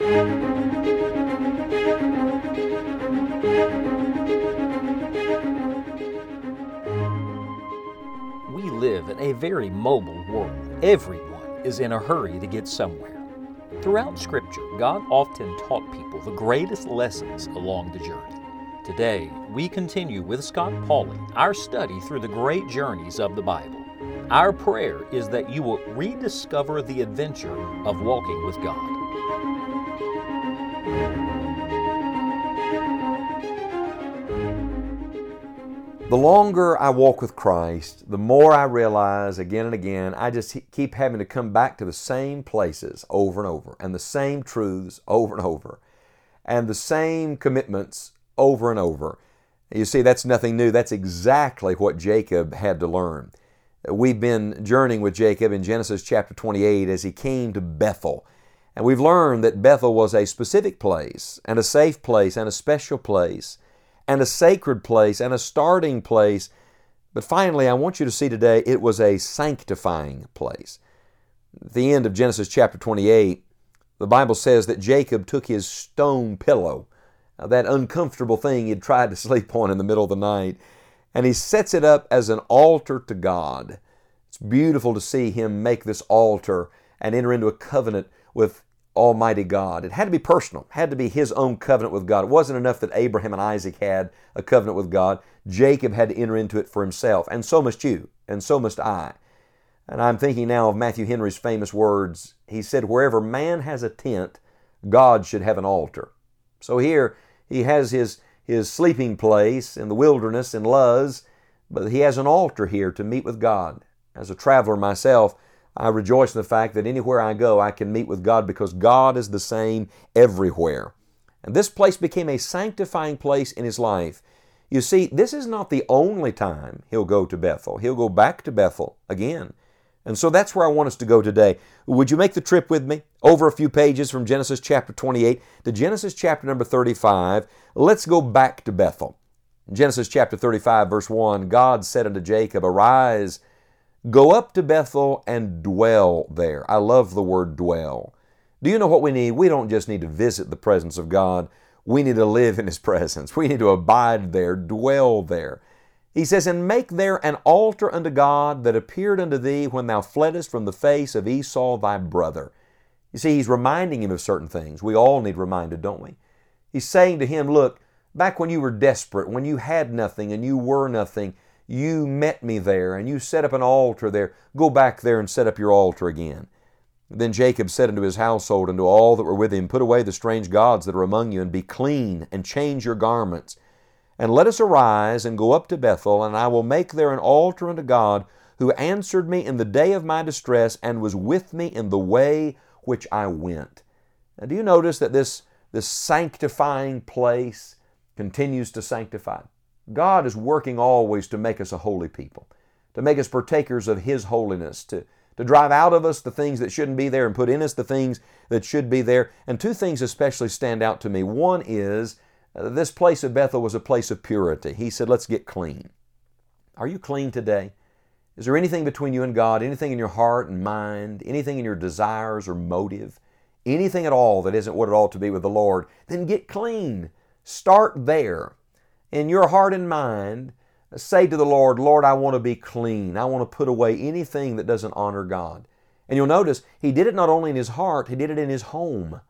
We live in a very mobile world. Everyone is in a hurry to get somewhere. Throughout Scripture, God often taught people the greatest lessons along the journey. Today, we continue with Scott Pauley our study through the great journeys of the Bible. Our prayer is that you will rediscover the adventure of walking with God. The longer I walk with Christ, the more I realize again and again, I just keep having to come back to the same places over and over, and the same truths over and over, and the same commitments over and over. You see, that's nothing new. That's exactly what Jacob had to learn. We've been journeying with Jacob in Genesis chapter 28 as he came to Bethel. And we've learned that Bethel was a specific place, and a safe place, and a special place and a sacred place and a starting place. But finally, I want you to see today it was a sanctifying place. At the end of Genesis chapter 28, the Bible says that Jacob took his stone pillow, uh, that uncomfortable thing he'd tried to sleep on in the middle of the night, and he sets it up as an altar to God. It's beautiful to see him make this altar and enter into a covenant with Almighty God. It had to be personal, it had to be his own covenant with God. It wasn't enough that Abraham and Isaac had a covenant with God. Jacob had to enter into it for himself, and so must you, and so must I. And I'm thinking now of Matthew Henry's famous words. He said, Wherever man has a tent, God should have an altar. So here he has his, his sleeping place in the wilderness in Luz, but he has an altar here to meet with God. As a traveler myself, I rejoice in the fact that anywhere I go, I can meet with God because God is the same everywhere. And this place became a sanctifying place in his life. You see, this is not the only time he'll go to Bethel. He'll go back to Bethel again. And so that's where I want us to go today. Would you make the trip with me over a few pages from Genesis chapter 28 to Genesis chapter number 35? Let's go back to Bethel. Genesis chapter 35, verse 1 God said unto Jacob, Arise Go up to Bethel and dwell there. I love the word dwell. Do you know what we need? We don't just need to visit the presence of God. We need to live in His presence. We need to abide there, dwell there. He says, And make there an altar unto God that appeared unto thee when thou fleddest from the face of Esau thy brother. You see, he's reminding him of certain things. We all need reminded, don't we? He's saying to him, Look, back when you were desperate, when you had nothing and you were nothing, you met me there and you set up an altar there. Go back there and set up your altar again. Then Jacob said unto his household and to all that were with him, Put away the strange gods that are among you, and be clean, and change your garments. And let us arise and go up to Bethel, and I will make there an altar unto God, who answered me in the day of my distress, and was with me in the way which I went. Now, do you notice that this, this sanctifying place continues to sanctify? God is working always to make us a holy people, to make us partakers of His holiness, to, to drive out of us the things that shouldn't be there and put in us the things that should be there. And two things especially stand out to me. One is uh, this place of Bethel was a place of purity. He said, Let's get clean. Are you clean today? Is there anything between you and God, anything in your heart and mind, anything in your desires or motive, anything at all that isn't what it ought to be with the Lord? Then get clean. Start there in your heart and mind, say to the Lord, Lord, I want to be clean. I want to put away anything that doesn't honor God. And you'll notice he did it not only in his heart, he did it in his home.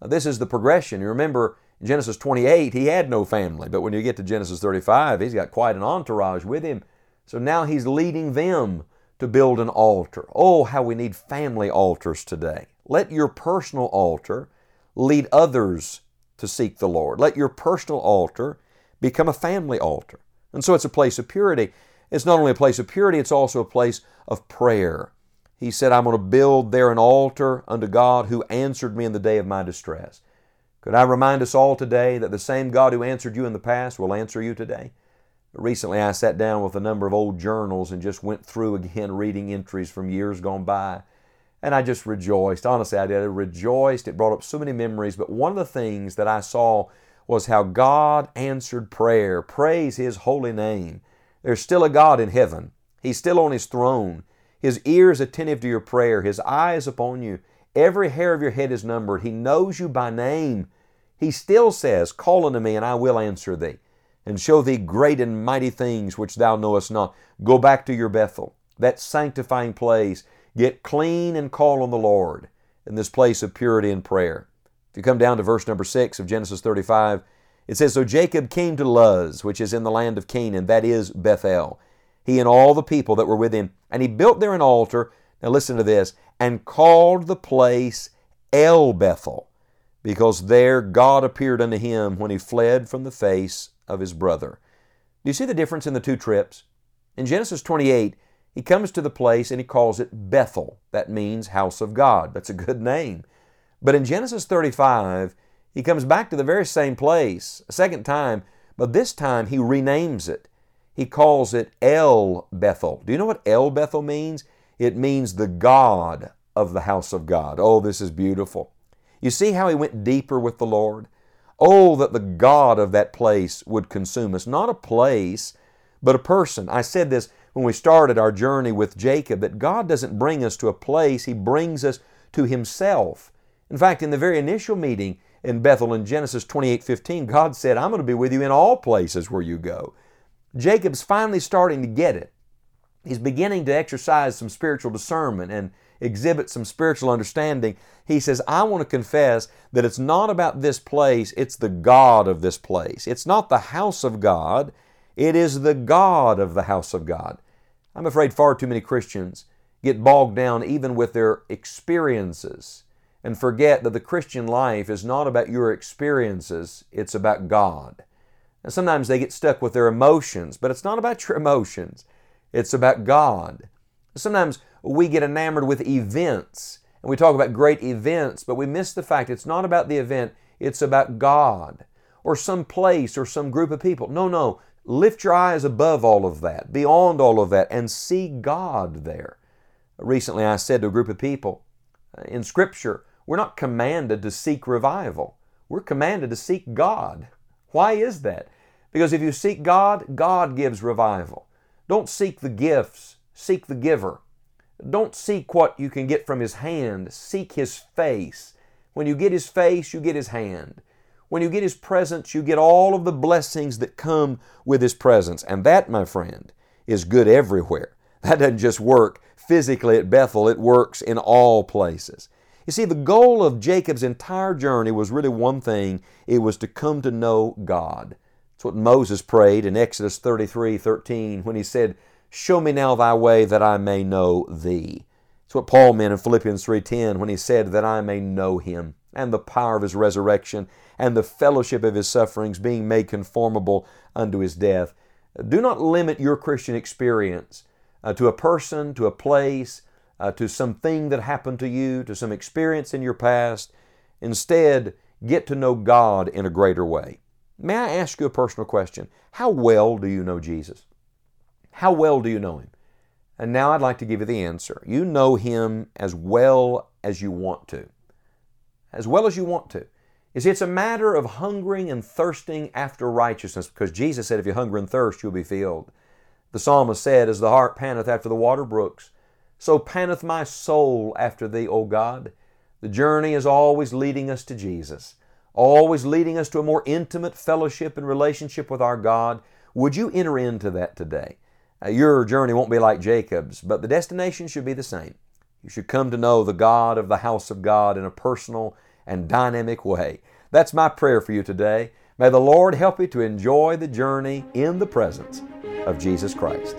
This is the progression. You remember Genesis 28, he had no family, but when you get to Genesis 35, he's got quite an entourage with him. So now he's leading them to build an altar. Oh, how we need family altars today. Let your personal altar lead others to seek the Lord. Let your personal altar become a family altar. And so it's a place of purity. It's not only a place of purity, it's also a place of prayer. He said, I'm going to build there an altar unto God who answered me in the day of my distress. Could I remind us all today that the same God who answered you in the past will answer you today? Recently, I sat down with a number of old journals and just went through again reading entries from years gone by. And I just rejoiced. Honestly, I did. I rejoiced. It brought up so many memories. But one of the things that I saw was how God answered prayer. Praise His holy name. There's still a God in heaven. He's still on His throne. His ears attentive to your prayer, His eyes upon you Every hair of your head is numbered. He knows you by name. He still says, Call unto me, and I will answer thee, and show thee great and mighty things which thou knowest not. Go back to your Bethel, that sanctifying place. Get clean and call on the Lord in this place of purity and prayer. If you come down to verse number 6 of Genesis 35, it says, So Jacob came to Luz, which is in the land of Canaan, that is Bethel, he and all the people that were with him. And he built there an altar, now listen to this, and called the place El Bethel, because there God appeared unto him when he fled from the face of his brother. Do you see the difference in the two trips? In Genesis 28, he comes to the place and he calls it Bethel. That means house of God. That's a good name. But in Genesis 35, he comes back to the very same place a second time, but this time he renames it. He calls it El Bethel. Do you know what El Bethel means? It means the God of the house of God. Oh, this is beautiful. You see how he went deeper with the Lord? Oh, that the God of that place would consume us. Not a place, but a person. I said this when we started our journey with Jacob that God doesn't bring us to a place, He brings us to Himself. In fact, in the very initial meeting in Bethel in Genesis 28 15, God said, I'm going to be with you in all places where you go. Jacob's finally starting to get it. He's beginning to exercise some spiritual discernment and exhibit some spiritual understanding. He says, I want to confess that it's not about this place, it's the God of this place. It's not the house of God, it is the God of the house of God. I'm afraid far too many Christians get bogged down even with their experiences and forget that the Christian life is not about your experiences, it's about God. And sometimes they get stuck with their emotions, but it's not about your emotions, it's about God. Sometimes we get enamored with events and we talk about great events, but we miss the fact it's not about the event, it's about God or some place or some group of people. No, no. Lift your eyes above all of that, beyond all of that, and see God there. Recently, I said to a group of people uh, in Scripture, we're not commanded to seek revival. We're commanded to seek God. Why is that? Because if you seek God, God gives revival. Don't seek the gifts, seek the giver. Don't seek what you can get from His hand, seek His face. When you get His face, you get His hand. When you get His presence, you get all of the blessings that come with His presence. And that, my friend, is good everywhere. That doesn't just work physically at Bethel, it works in all places. You see, the goal of Jacob's entire journey was really one thing it was to come to know God. It's what Moses prayed in Exodus 33 13 when he said, Show me now thy way that I may know thee. It's what Paul meant in Philippians 3:10 when he said that I may know him and the power of his resurrection and the fellowship of his sufferings being made conformable unto his death. Do not limit your Christian experience uh, to a person, to a place, uh, to something that happened to you, to some experience in your past. Instead, get to know God in a greater way. May I ask you a personal question? How well do you know Jesus? How well do you know Him? And now I'd like to give you the answer. You know Him as well as you want to. As well as you want to. See, it's a matter of hungering and thirsting after righteousness because Jesus said, If you hunger and thirst, you'll be filled. The psalmist said, As the hart panteth after the water brooks, so panteth my soul after thee, O God. The journey is always leading us to Jesus, always leading us to a more intimate fellowship and relationship with our God. Would you enter into that today? Uh, your journey won't be like Jacob's, but the destination should be the same. You should come to know the God of the house of God in a personal and dynamic way. That's my prayer for you today. May the Lord help you to enjoy the journey in the presence of Jesus Christ.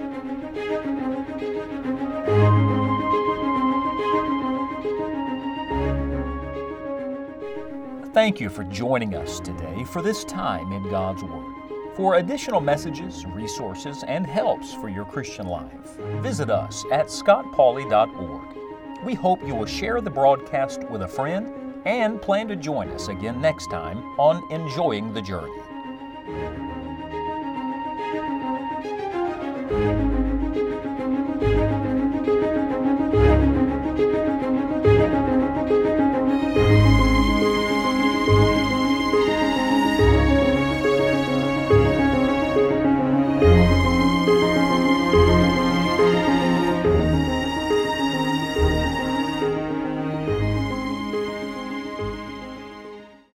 Thank you for joining us today for this time in God's Word. For additional messages, resources, and helps for your Christian life, visit us at scottpauley.org. We hope you will share the broadcast with a friend and plan to join us again next time on Enjoying the Journey.